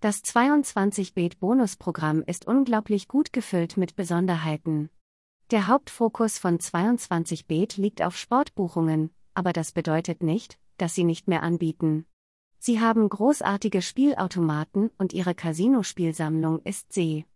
Das 22-Bet-Bonusprogramm ist unglaublich gut gefüllt mit Besonderheiten. Der Hauptfokus von 22Bet liegt auf Sportbuchungen, aber das bedeutet nicht, dass sie nicht mehr anbieten. Sie haben großartige Spielautomaten und ihre Casino-Spielsammlung ist See.